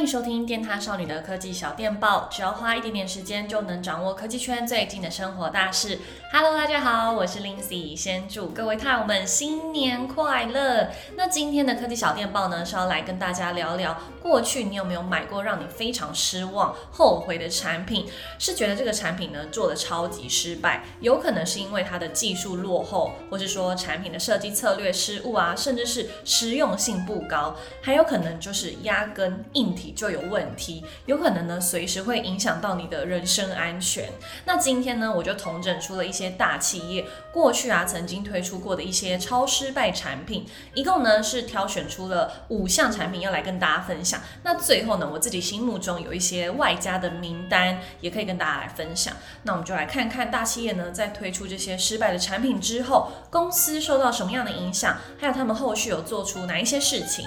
欢迎收听电獭少女的科技小电报，只要花一点点时间就能掌握科技圈最近的生活大事。Hello，大家好，我是 Lindsay，先祝各位獭友们新年快乐。那今天的科技小电报呢，是要来跟大家聊聊，过去你有没有买过让你非常失望、后悔的产品？是觉得这个产品呢做的超级失败，有可能是因为它的技术落后，或是说产品的设计策略失误啊，甚至是实用性不高，还有可能就是压根硬体就有问题，有可能呢随时会影响到你的人身安全。那今天呢，我就统整出了一些。大企业过去啊曾经推出过的一些超失败产品，一共呢是挑选出了五项产品要来跟大家分享。那最后呢，我自己心目中有一些外加的名单，也可以跟大家来分享。那我们就来看看大企业呢在推出这些失败的产品之后，公司受到什么样的影响，还有他们后续有做出哪一些事情。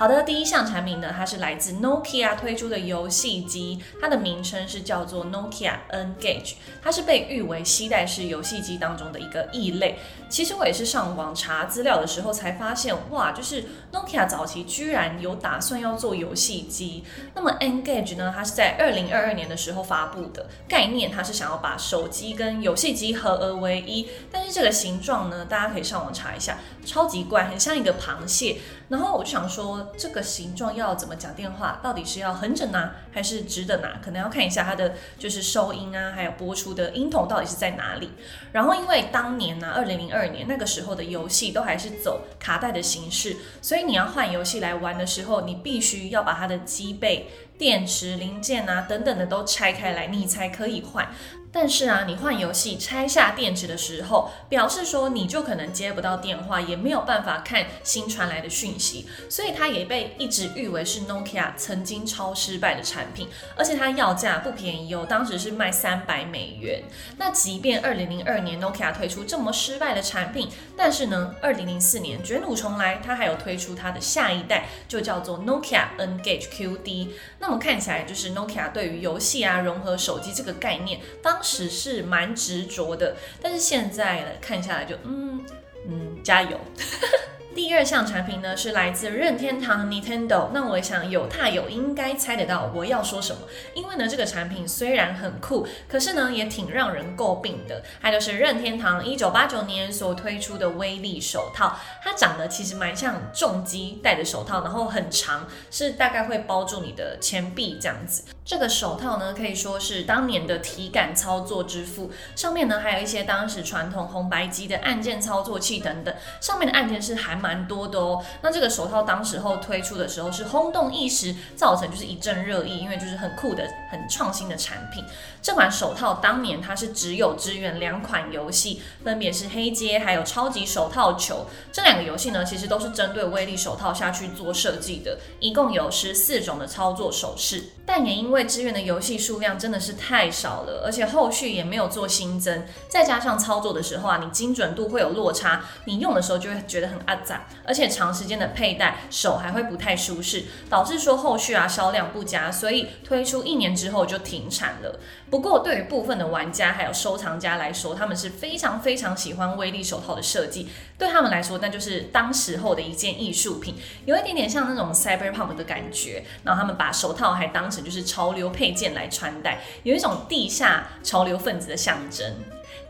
好的，第一项产品呢，它是来自 Nokia 推出的游戏机，它的名称是叫做 Nokia N-Gage，它是被誉为携带式游戏机当中的一个异类。其实我也是上网查资料的时候才发现，哇，就是 Nokia 早期居然有打算要做游戏机。那么 Engage 呢，它是在二零二二年的时候发布的，概念它是想要把手机跟游戏机合而为一，但是这个形状呢，大家可以上网查一下，超级怪，很像一个螃蟹。然后我就想说。这个形状要怎么讲电话？到底是要横着拿还是直的拿？可能要看一下它的就是收音啊，还有播出的音筒到底是在哪里。然后因为当年呢、啊，二零零二年那个时候的游戏都还是走卡带的形式，所以你要换游戏来玩的时候，你必须要把它的机背、电池、零件啊等等的都拆开来，你才可以换。但是啊，你换游戏拆下电池的时候，表示说你就可能接不到电话，也没有办法看新传来的讯息，所以它也被一直誉为是 Nokia 曾经超失败的产品，而且它要价不便宜哦，当时是卖三百美元。那即便二零零二年 Nokia 推出这么失败的产品，但是呢，二零零四年卷土重来，它还有推出它的下一代，就叫做 Nokia N-Gage QD。那么看起来就是 Nokia 对于游戏啊融合手机这个概念，当当时是蛮执着的，但是现在，看下来就嗯嗯，加油。第二项产品呢是来自任天堂 Nintendo，那我想有獭友应该猜得到我要说什么，因为呢这个产品虽然很酷，可是呢也挺让人诟病的。它就是任天堂一九八九年所推出的威力手套，它长得其实蛮像重机戴的手套，然后很长，是大概会包住你的前臂这样子。这个手套呢可以说是当年的体感操作之父，上面呢还有一些当时传统红白机的按键操作器等等，上面的按键是还蛮。多的哦，那这个手套当时候推出的时候是轰动一时，造成就是一阵热议，因为就是很酷的、很创新的产品。这款手套当年它是只有支援两款游戏，分别是黑街还有超级手套球。这两个游戏呢，其实都是针对威力手套下去做设计的，一共有十四种的操作手势。但也因为支援的游戏数量真的是太少了，而且后续也没有做新增，再加上操作的时候啊，你精准度会有落差，你用的时候就会觉得很阿杂，而且长时间的佩戴手还会不太舒适，导致说后续啊销量不佳，所以推出一年之后就停产了。不过对于部分的玩家还有收藏家来说，他们是非常非常喜欢威力手套的设计，对他们来说那就是当时候的一件艺术品，有一点点像那种 cyberpunk 的感觉，然后他们把手套还当成。就是潮流配件来穿戴，有一种地下潮流分子的象征。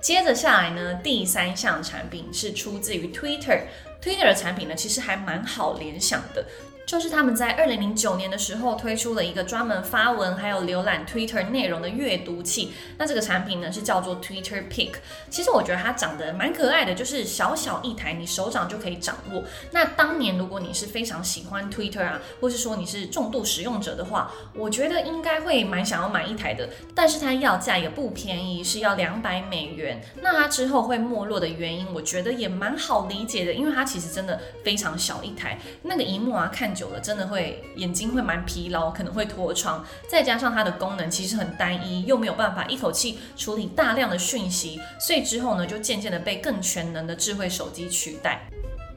接着下来呢，第三项产品是出自于 Twitter。Twitter 的产品呢，其实还蛮好联想的。就是他们在二零零九年的时候推出了一个专门发文还有浏览 Twitter 内容的阅读器。那这个产品呢是叫做 Twitter Pick。其实我觉得它长得蛮可爱的，就是小小一台，你手掌就可以掌握。那当年如果你是非常喜欢 Twitter 啊，或是说你是重度使用者的话，我觉得应该会蛮想要买一台的。但是它要价也不便宜，是要两百美元。那它之后会没落的原因，我觉得也蛮好理解的，因为它其实真的非常小一台，那个荧幕啊看。久了真的会眼睛会蛮疲劳，可能会脱窗，再加上它的功能其实很单一，又没有办法一口气处理大量的讯息，所以之后呢就渐渐的被更全能的智慧手机取代。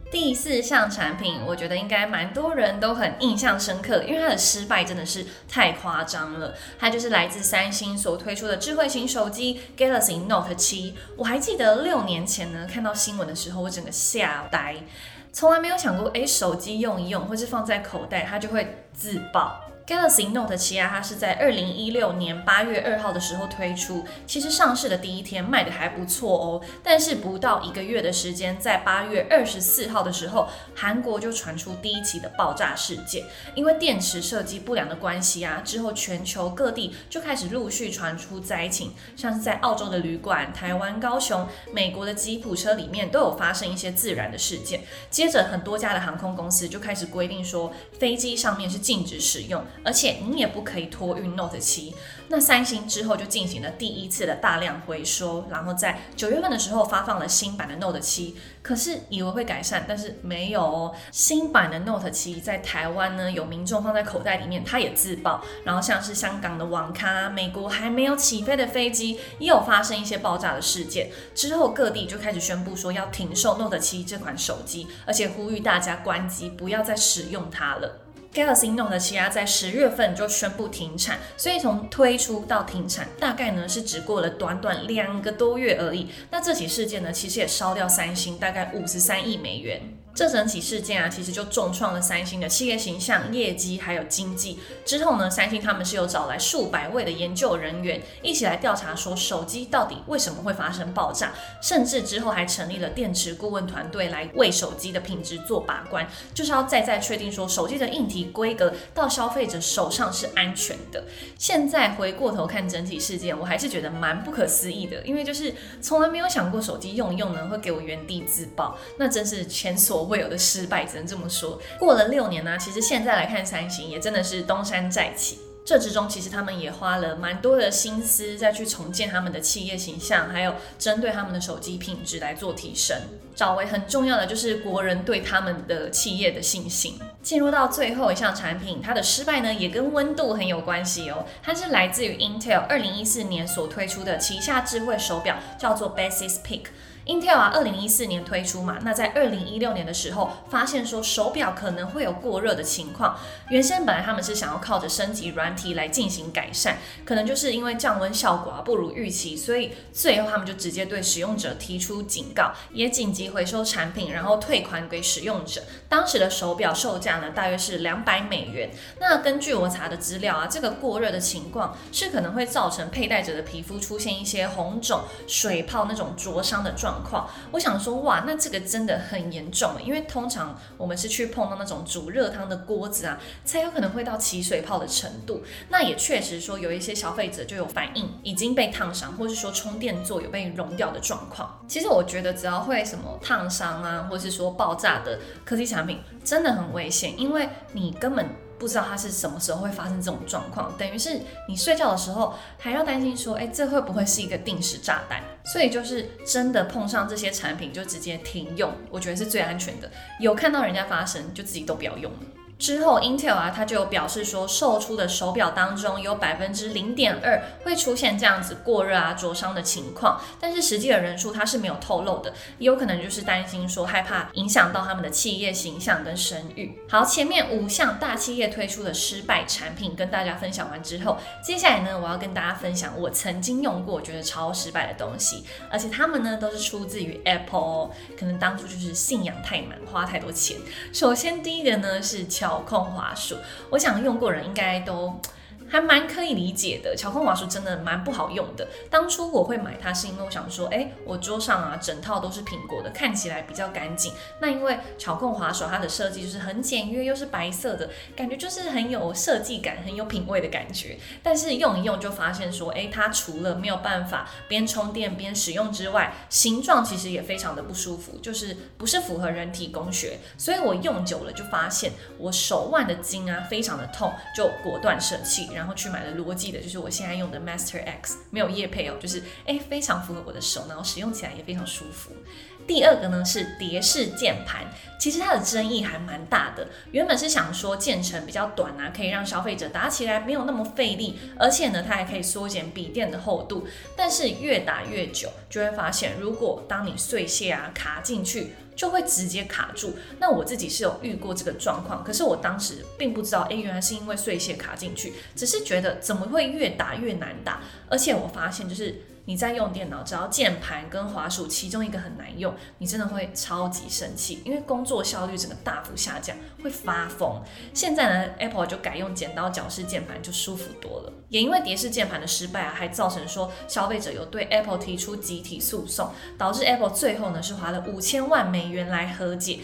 第四项产品，我觉得应该蛮多人都很印象深刻，因为它的失败真的是太夸张了。它就是来自三星所推出的智慧型手机 Galaxy Note 7。我还记得六年前呢看到新闻的时候，我整个吓呆。从来没有想过，诶，手机用一用，或是放在口袋，它就会自爆。Galaxy Note 7啊，它是在二零一六年八月二号的时候推出，其实上市的第一天卖的还不错哦，但是不到一个月的时间，在八月二十四号的时候，韩国就传出第一起的爆炸事件，因为电池设计不良的关系啊，之后全球各地就开始陆续传出灾情，像是在澳洲的旅馆、台湾高雄、美国的吉普车里面都有发生一些自燃的事件，接着很多家的航空公司就开始规定说，飞机上面是禁止使用。而且你也不可以托运 Note 7。那三星之后就进行了第一次的大量回收，然后在九月份的时候发放了新版的 Note 7。可是以为会改善，但是没有哦。新版的 Note 7在台湾呢，有民众放在口袋里面，它也自爆。然后像是香港的网咖、美国还没有起飞的飞机，也有发生一些爆炸的事件。之后各地就开始宣布说要停售 Note 7这款手机，而且呼吁大家关机，不要再使用它了。Galaxy Note 7啊，在十月份就宣布停产，所以从推出到停产，大概呢是只过了短短两个多月而已。那这起事件呢，其实也烧掉三星大概五十三亿美元。这整起事件啊，其实就重创了三星的企业形象、业绩还有经济。之后呢，三星他们是有找来数百位的研究人员一起来调查，说手机到底为什么会发生爆炸，甚至之后还成立了电池顾问团队来为手机的品质做把关，就是要再再确定说手机的硬体规格到消费者手上是安全的。现在回过头看整体事件，我还是觉得蛮不可思议的，因为就是从来没有想过手机用一用呢会给我原地自爆，那真是前所。会有的失败，只能这么说。过了六年呢，其实现在来看，三星也真的是东山再起。这之中，其实他们也花了蛮多的心思，再去重建他们的企业形象，还有针对他们的手机品质来做提升。找为很重要的就是国人对他们的企业的信心。进入到最后一项产品，它的失败呢，也跟温度很有关系哦。它是来自于 Intel 二零一四年所推出的旗下智慧手表，叫做 Basis Peak。Intel 啊，二零一四年推出嘛，那在二零一六年的时候，发现说手表可能会有过热的情况。原先本来他们是想要靠着升级软体来进行改善，可能就是因为降温效果啊不如预期，所以最后他们就直接对使用者提出警告，也紧急回收产品，然后退款给使用者。当时的手表售价呢，大约是两百美元。那根据我查的资料啊，这个过热的情况是可能会造成佩戴者的皮肤出现一些红肿、水泡那种灼伤的状。状况，我想说，哇，那这个真的很严重，因为通常我们是去碰到那种煮热汤的锅子啊，才有可能会到起水泡的程度。那也确实说，有一些消费者就有反应，已经被烫伤，或是说充电座有被熔掉的状况。其实我觉得，只要会什么烫伤啊，或是说爆炸的科技产品，真的很危险，因为你根本。不知道它是什么时候会发生这种状况，等于是你睡觉的时候还要担心说，哎，这会不会是一个定时炸弹？所以就是真的碰上这些产品就直接停用，我觉得是最安全的。有看到人家发生，就自己都不要用了。之后，Intel 啊，他就表示说，售出的手表当中有百分之零点二会出现这样子过热啊、灼伤的情况，但是实际的人数它是没有透露的，也有可能就是担心说害怕影响到他们的企业形象跟声誉。好，前面五项大企业推出的失败产品跟大家分享完之后，接下来呢，我要跟大家分享我曾经用过觉得超失败的东西，而且他们呢都是出自于 Apple，可能当初就是信仰太满，花太多钱。首先第一个呢是乔。控滑鼠，我想用过人应该都还蛮可以理解的。巧控滑鼠真的蛮不好用的。当初我会买它，是因为我想说，哎，我桌上啊整套都是苹果的，看起来比较干净。那因为巧控滑鼠它的设计就是很简约，又是白色的，感觉就是很有设计感，很有品味的感觉。但是用一用就发现说，哎，它除了没有办法边充电边使用之外，形状其实也非常的不舒服，就是不是符合人体工学。所以我用久了就发现我手腕的筋啊非常的痛，就果断舍弃。然然后去买了罗技的，就是我现在用的 Master X，没有液配哦，就是哎非常符合我的手，然后使用起来也非常舒服。第二个呢是蝶式键盘，其实它的争议还蛮大的。原本是想说键程比较短啊，可以让消费者打起来没有那么费力，而且呢它还可以缩减笔电的厚度。但是越打越久，就会发现，如果当你碎屑啊卡进去，就会直接卡住。那我自己是有遇过这个状况，可是我当时并不知道，哎，原来是因为碎屑卡进去，只是觉得怎么会越打越难打，而且我发现就是你在用电脑，只要键盘跟滑鼠其中一个很难用，你真的会超级生气，因为工作效率整个大幅下降，会发疯。现在呢，Apple 就改用剪刀脚式键盘，就舒服多了。也因为蝶式键盘的失败啊，还造成说消费者有对 Apple 提出集体诉讼，导致 Apple 最后呢是花了五千万美元来和解，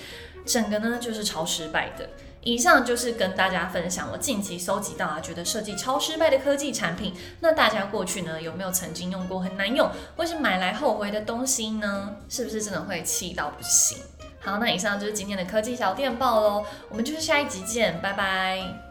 整个呢就是超失败的。以上就是跟大家分享我近期搜集到啊，觉得设计超失败的科技产品。那大家过去呢，有没有曾经用过很难用，或是买来后悔的东西呢？是不是真的会气到不行？好，那以上就是今天的科技小电报喽，我们就是下一集见，拜拜。